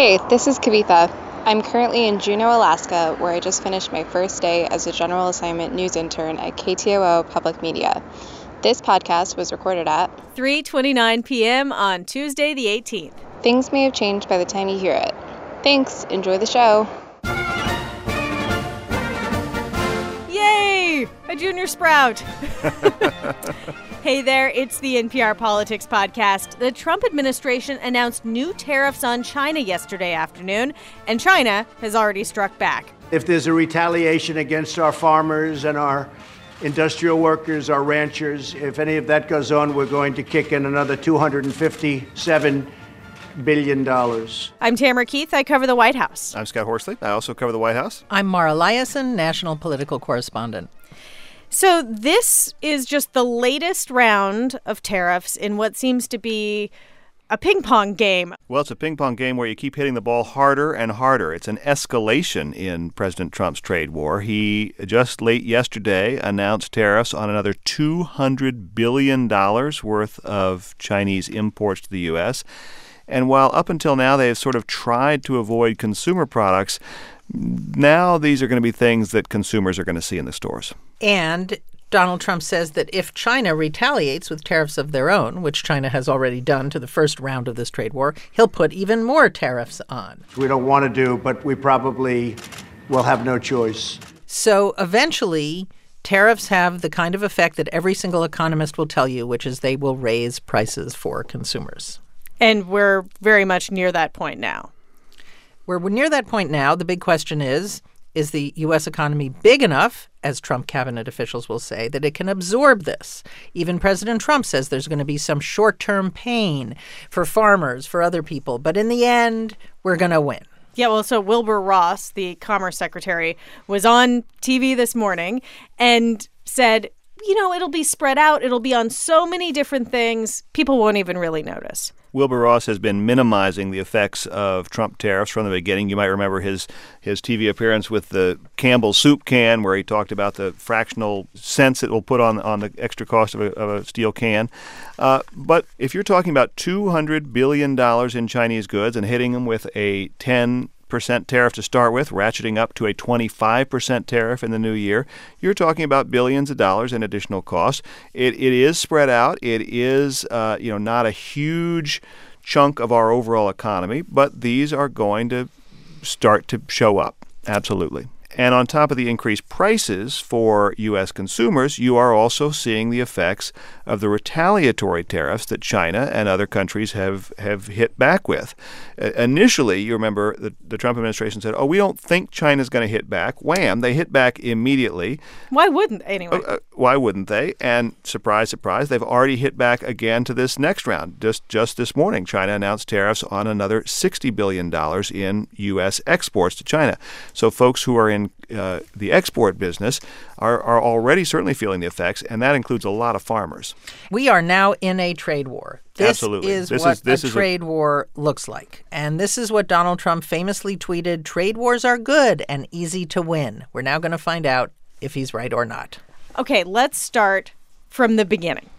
Hey, this is Kavitha. I'm currently in Juneau, Alaska, where I just finished my first day as a general assignment news intern at KTOO Public Media. This podcast was recorded at 3:29 p.m. on Tuesday the 18th. Things may have changed by the time you hear it. Thanks. Enjoy the show. Yay! A junior sprout. hey there, it's the NPR Politics Podcast. The Trump administration announced new tariffs on China yesterday afternoon, and China has already struck back. If there's a retaliation against our farmers and our industrial workers, our ranchers, if any of that goes on, we're going to kick in another 257 billion dollars. I'm Tamara Keith. I cover the White House. I'm Scott Horsley. I also cover the White House. I'm Mara Liasson, national political correspondent. So, this is just the latest round of tariffs in what seems to be a ping pong game. Well, it's a ping pong game where you keep hitting the ball harder and harder. It's an escalation in President Trump's trade war. He just late yesterday announced tariffs on another $200 billion worth of Chinese imports to the U.S. And while up until now they have sort of tried to avoid consumer products, now these are going to be things that consumers are going to see in the stores. And Donald Trump says that if China retaliates with tariffs of their own, which China has already done to the first round of this trade war, he'll put even more tariffs on. We don't want to do, but we probably will have no choice. So eventually, tariffs have the kind of effect that every single economist will tell you, which is they will raise prices for consumers. And we're very much near that point now. We're near that point now. The big question is is the U.S. economy big enough, as Trump cabinet officials will say, that it can absorb this? Even President Trump says there's going to be some short term pain for farmers, for other people. But in the end, we're going to win. Yeah, well, so Wilbur Ross, the Commerce Secretary, was on TV this morning and said, you know, it'll be spread out. It'll be on so many different things, people won't even really notice. Wilbur Ross has been minimizing the effects of Trump tariffs from the beginning. You might remember his his TV appearance with the Campbell soup can, where he talked about the fractional cents it will put on on the extra cost of a, of a steel can. Uh, but if you're talking about 200 billion dollars in Chinese goods and hitting them with a 10 percent tariff to start with, ratcheting up to a 25% tariff in the new year, you're talking about billions of dollars in additional costs. It, it is spread out. It is, uh, you know, not a huge chunk of our overall economy, but these are going to start to show up. Absolutely. And on top of the increased prices for U.S. consumers, you are also seeing the effects of the retaliatory tariffs that China and other countries have, have hit back with. Uh, initially, you remember the, the Trump administration said, oh, we don't think China's going to hit back. Wham, they hit back immediately. Why wouldn't anyway? Uh, uh, why wouldn't they? And surprise, surprise, they've already hit back again to this next round. Just, just this morning, China announced tariffs on another $60 billion in U.S. exports to China. So folks who are in in uh, the export business are, are already certainly feeling the effects, and that includes a lot of farmers. We are now in a trade war. This Absolutely. is this what is, this a trade a... war looks like. And this is what Donald Trump famously tweeted trade wars are good and easy to win. We're now going to find out if he's right or not. Okay, let's start from the beginning.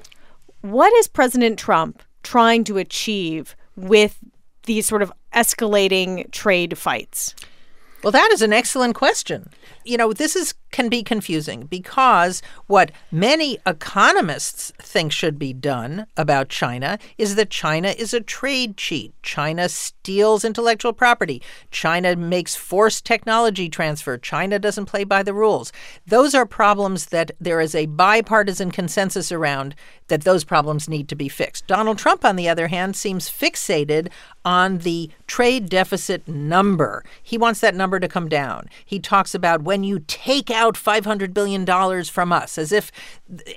What is President Trump trying to achieve with these sort of escalating trade fights? Well, that is an excellent question. You know, this is can be confusing because what many economists think should be done about China is that China is a trade cheat. China steals intellectual property. China makes forced technology transfer. China doesn't play by the rules. Those are problems that there is a bipartisan consensus around that those problems need to be fixed. Donald Trump, on the other hand, seems fixated on the trade deficit number. He wants that number to come down. He talks about when you take out out 500 billion dollars from us as if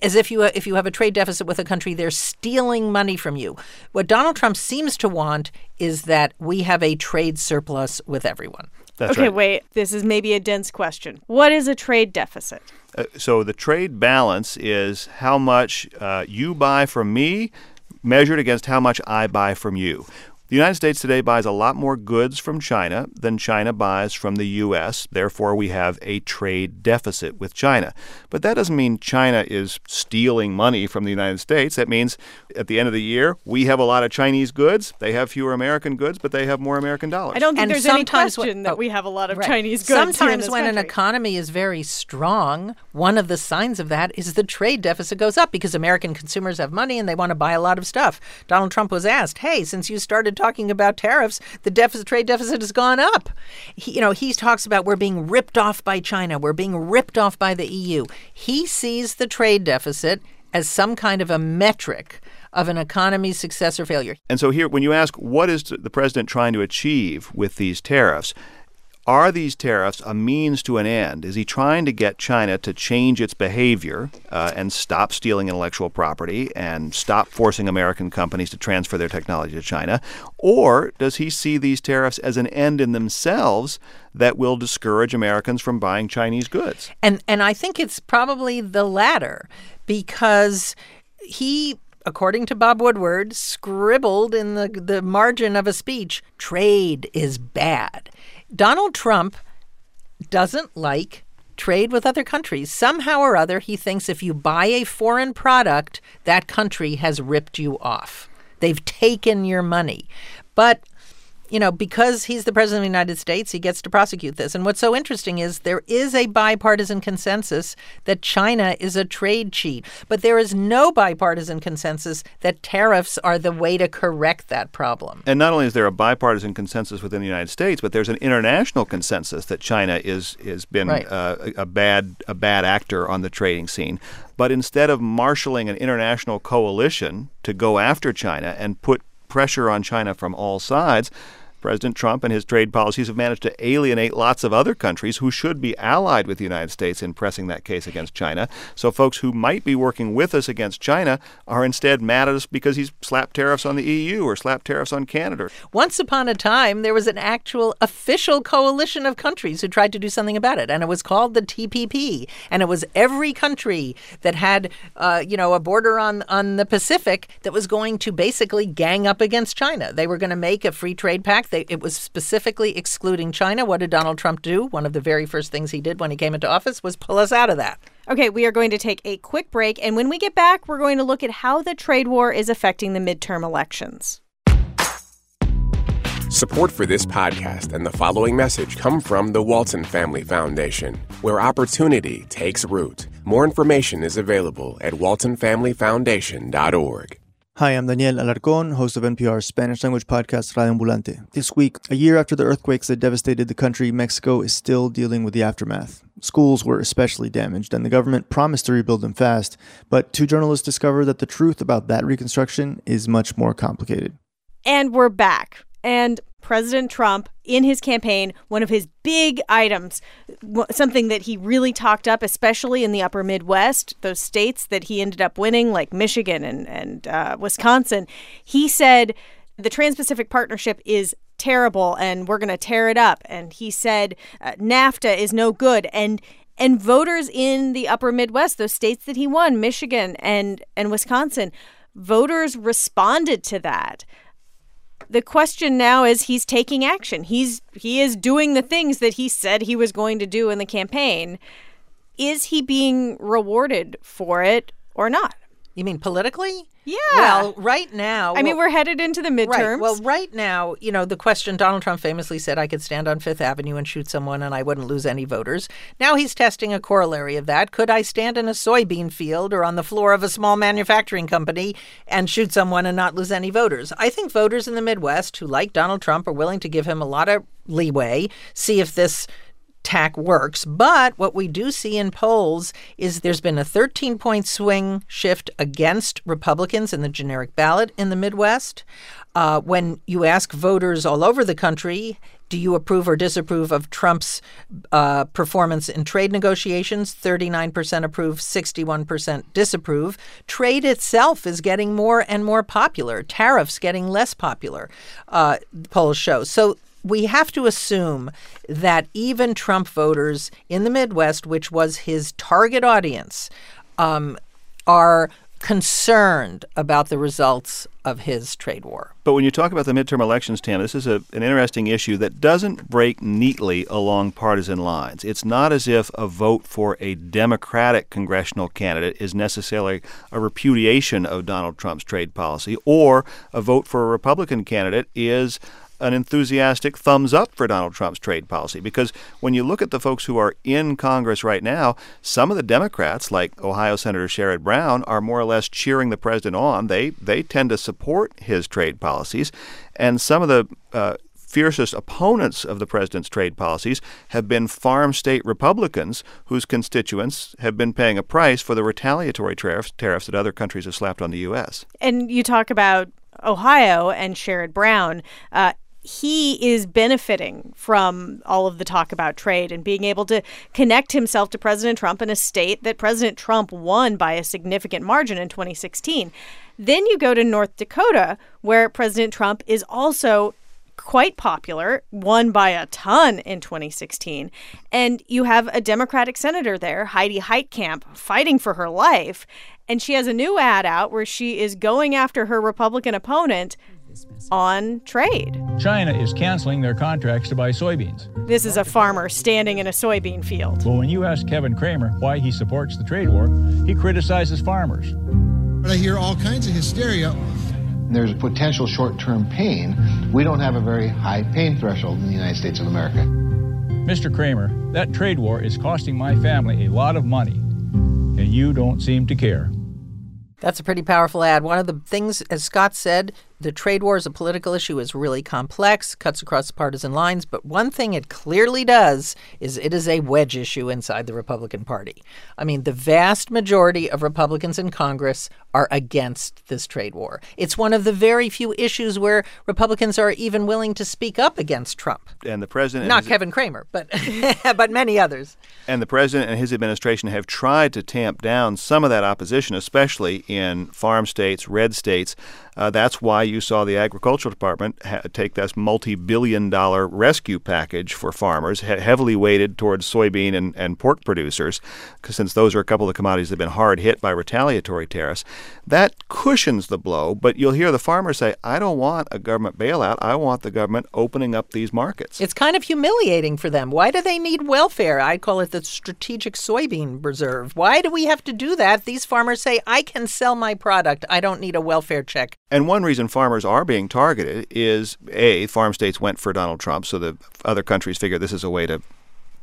as if you if you have a trade deficit with a country they're stealing money from you. What Donald Trump seems to want is that we have a trade surplus with everyone. That's okay, right. wait. This is maybe a dense question. What is a trade deficit? Uh, so the trade balance is how much uh, you buy from me measured against how much I buy from you The United States today buys a lot more goods from China than China buys from the U.S. Therefore, we have a trade deficit with China. But that doesn't mean China is stealing money from the United States. That means at the end of the year, we have a lot of Chinese goods. They have fewer American goods, but they have more American dollars. I don't think And there's any sometimes question when- that oh, we have a lot of Right. Chinese goods. here in Sometimes this when an economy is very strong, one of the signs of that is the trade deficit goes up because American consumers have money and they want to buy a lot of stuff. Donald Trump was asked, "Hey, since you started talking about tariffs, the deficit trade deficit has gone up." He, you know, he talks about we're being ripped off by China, we're being ripped off by the EU. He sees the trade deficit as some kind of a metric of an economy's success or failure. And so here, when you ask what is the president trying to achieve with these tariffs, are these tariffs a means to an end? Is he trying to get China to change its behavior uh, and stop stealing intellectual property and stop forcing American companies to transfer their technology to China? Or does he see these tariffs as an end in themselves that will discourage Americans from buying Chinese goods? And and I think it's probably the latter because he according to Bob Woodward scribbled in the the margin of a speech trade is bad. Donald Trump doesn't like trade with other countries. Somehow or other he thinks if you buy a foreign product that country has ripped you off. They've taken your money. But you know, because he's the president of the United States, he gets to prosecute this. And what's so interesting is there is a bipartisan consensus that China is a trade cheat, but there is no bipartisan consensus that tariffs are the way to correct that problem. And not only is there a bipartisan consensus within the United States, but there's an international consensus that China is has been Right. uh, a, a bad a bad actor on the trading scene. But instead of marshaling an international coalition to go after China and put pressure on China from all sides, President Trump and his trade policies have managed to alienate lots of other countries who should be allied with the United States in pressing that case against China. So folks who might be working with us against China are instead mad at us because he's slapped tariffs on the EU or slapped tariffs on Canada. Once upon a time, there was an actual official coalition of countries who tried to do something about it, and it was called the TPP. And it was every country that had, uh, you know, a border on on the Pacific that was going to basically gang up against China. They were going to make a free trade pact. They, it was specifically excluding China. What did Donald Trump do? One of the very first things he did when he came into office was pull us out of that. Okay, we are going to take a quick break, and when we get back, we're going to look at how the trade war is affecting the midterm elections. Support for this podcast and the following message come from the Walton Family Foundation, where opportunity takes root. More information is available at waltonfamilyfoundation.org. Hi, I'm Daniel Alarcon, host of NPR's Spanish language podcast Radio Ambulante. This week, a year after the earthquakes that devastated the country, Mexico is still dealing with the aftermath. Schools were especially damaged, and the government promised to rebuild them fast, but two journalists discovered that the truth about that reconstruction is much more complicated. And we're back. And President Trump, in his campaign, one of his big items, something that he really talked up, especially in the upper Midwest, those states that he ended up winning, like Michigan and, and uh, Wisconsin, he said the Trans Pacific Partnership is terrible and we're going to tear it up. And he said uh, NAFTA is no good. And and voters in the upper Midwest, those states that he won, Michigan and, and Wisconsin, voters responded to that the question now is he's taking action. He's he is doing the things that he said he was going to do in the campaign. Is he being rewarded for it or not? You mean politically? Yeah. Well, right now. I mean, we're headed into the midterms. Right. Well, right now, you know, the question Donald Trump famously said I could stand on Fifth Avenue and shoot someone and I wouldn't lose any voters. Now he's testing a corollary of that. Could I stand in a soybean field or on the floor of a small manufacturing company and shoot someone and not lose any voters? I think voters in the Midwest who like Donald Trump are willing to give him a lot of leeway, see if this tack works. But what we do see in polls is there's been a 13 point swing shift against Republicans in the generic ballot in the Midwest. Uh, when you ask voters all over the country, do you approve or disapprove of Trump's uh, performance in trade negotiations? 39% approve, 61% disapprove. Trade itself is getting more and more popular, tariffs getting less popular, uh, polls show. So we have to assume that even Trump voters in the Midwest, which was his target audience, um, are concerned about the results of his trade war. But when you talk about the midterm elections, Tam, this is a, an interesting issue that doesn't break neatly along partisan lines. It's not as if a vote for a Democratic congressional candidate is necessarily a repudiation of Donald Trump's trade policy, or a vote for a Republican candidate is an enthusiastic thumbs up for Donald Trump's trade policy. Because when you look at the folks who are in Congress right now, some of the Democrats, like Ohio Senator Sherrod Brown, are more or less cheering the president on. They they tend to support his trade policies, and some of the uh, fiercest opponents of the president's trade policies have been farm state Republicans whose constituents have been paying a price for the retaliatory tariffs, tariffs that other countries have slapped on the U.S. And you talk about Ohio and Sherrod Brown. Uh, he is benefiting from all of the talk about trade and being able to connect himself to President Trump in a state that President Trump won by a significant margin in 2016. Then you go to North Dakota, where President Trump is also quite popular, won by a ton in 2016. And you have a Democratic senator there, Heidi Heitkamp, fighting for her life. And she has a new ad out where she is going after her Republican opponent on trade. China is canceling their contracts to buy soybeans. This is a farmer standing in a soybean field. Well, when you ask Kevin Cramer why he supports the trade war, he criticizes farmers. But I hear all kinds of hysteria. There's a potential short term pain. We don't have a very high pain threshold in the United States of America. Mr. Cramer, that trade war is costing my family a lot of money, and you don't seem to care. That's a pretty powerful ad. One of the things, as Scott said, the trade war as a political issue is really complex, cuts across partisan lines. But one thing it clearly does is it is a wedge issue inside the Republican Party. I mean, the vast majority of Republicans in Congress are against this trade war. It's one of the very few issues where Republicans are even willing to speak up against Trump. And the president, not Kevin Cramer, but but many others. And the president and his administration have tried to tamp down some of that opposition, especially in farm states, red states. Uh, that's why you saw the agricultural department ha- take this multi-billion dollar rescue package for farmers, he- heavily weighted towards soybean and, and pork producers, since those are a couple of the commodities that have been hard hit by retaliatory tariffs. That cushions the blow, but you'll hear the farmers say, I don't want a government bailout. I want the government opening up these markets. It's kind of humiliating for them. Why do they need welfare? I call it the strategic soybean reserve. Why do we have to do that? These farmers say, I can sell my product. I don't need a welfare check. And one reason farmers are being targeted is A, farm states went for Donald Trump, so the other countries figure this is a way to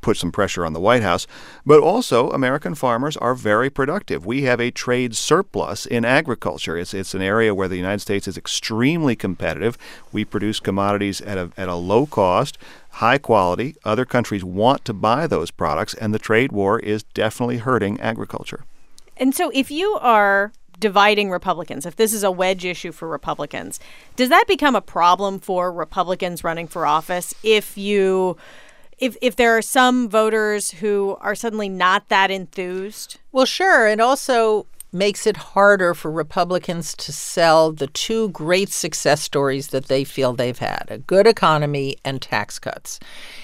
put some pressure on the White House. But also, American farmers are very productive. We have a trade surplus in agriculture. It's, it's an area where the United States is extremely competitive. We produce commodities at a, at a low cost, high quality. Other countries want to buy those products, and the trade war is definitely hurting agriculture. And so, if you are dividing Republicans, if this is a wedge issue for Republicans, does that become a problem for Republicans running for office if you if if there are some voters who are suddenly not that enthused? Well, sure, and also makes it harder for Republicans to sell the two great success stories that they feel they've had a good economy and tax cuts.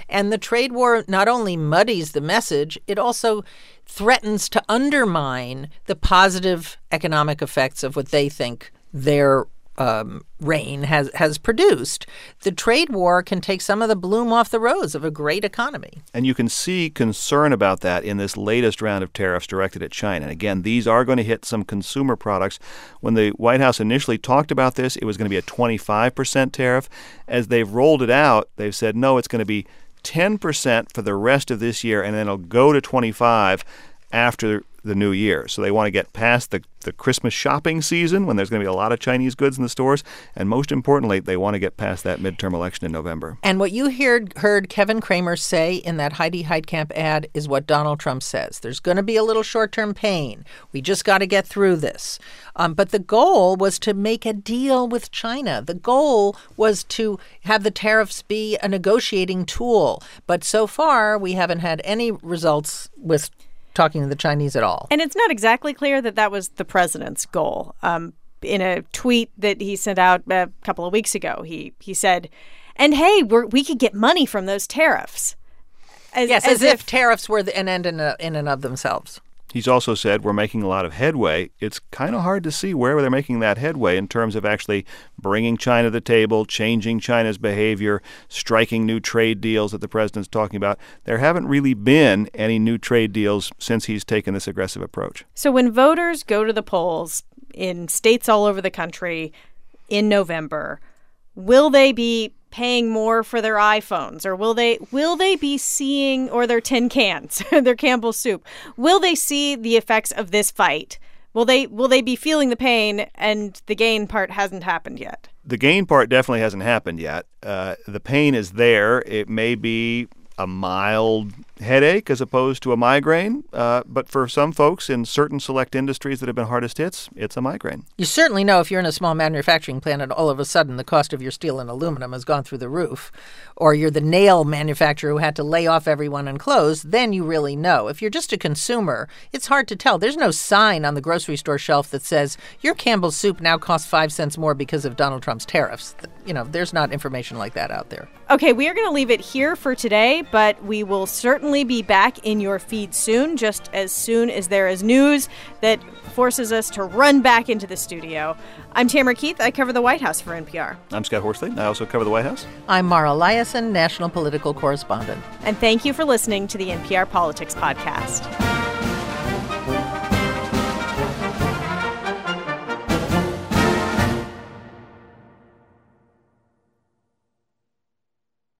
And the trade war not only muddies the message, it also threatens to undermine the positive economic effects of what they think their um, reign has has produced. The trade war can take some of the bloom off the rose of a great economy. And you can see concern about that in this latest round of tariffs directed at China. And again, these are going to hit some consumer products. When the White House initially talked about this, it was going to be a 25% tariff. As they've rolled it out, they've said no, it's going to be 10% for the rest of this year and then it'll go to 25 after the new year. So they want to get past the, the Christmas shopping season when there's going to be a lot of Chinese goods in the stores. And most importantly, they want to get past that midterm election in November. And what you heard, heard Kevin Cramer say in that Heidi Heitkamp ad is what Donald Trump says. There's going to be a little short term pain. We just got to get through this. Um, but the goal was to make a deal with China. The goal was to have the tariffs be a negotiating tool. But so far, we haven't had any results with talking to the Chinese at all. And it's not exactly clear that that was the president's goal. Um, in a tweet that he sent out a couple of weeks ago, he he said, "And hey, we could get money from those tariffs." As, yes, as, as if, if, tariffs were an end in, a, in and of themselves. He's also said we're making a lot of headway. It's kind of hard to see where they're making that headway in terms of actually bringing China to the table, changing China's behavior, striking new trade deals that the president's talking about. There haven't really been any new trade deals since he's taken this aggressive approach. So when voters go to the polls in states all over the country in November, will they be paying more for their iPhones or will they will they be seeing or their tin cans, their Campbell's soup? Will they see the effects of this fight? Will they will they be feeling the pain and the gain part hasn't happened yet? The gain part definitely hasn't happened yet. Uh, the pain is there. It may be a mild headache as opposed to a migraine. Uh, but for some folks in certain select industries that have been hardest hits, it's a migraine. You certainly know if you're in a small manufacturing plant and all of a sudden the cost of your steel and aluminum has gone through the roof, or you're the nail manufacturer who had to lay off everyone and close, then you really know. If you're just a consumer, it's hard to tell. There's no sign on the grocery store shelf that says your Campbell's soup now costs five cents more because of Donald Trump's tariffs. You know, there's not information like that out there. Okay, we are going to leave it here for today, but we will certainly be back in your feed soon, just as soon as there is news that forces us to run back into the studio. I'm Tamara Keith. I cover the White House for NPR. I'm Scott Horsley. I also cover the White House. I'm Mara Liasson, national political correspondent. And thank you for listening to the NPR Politics Podcast.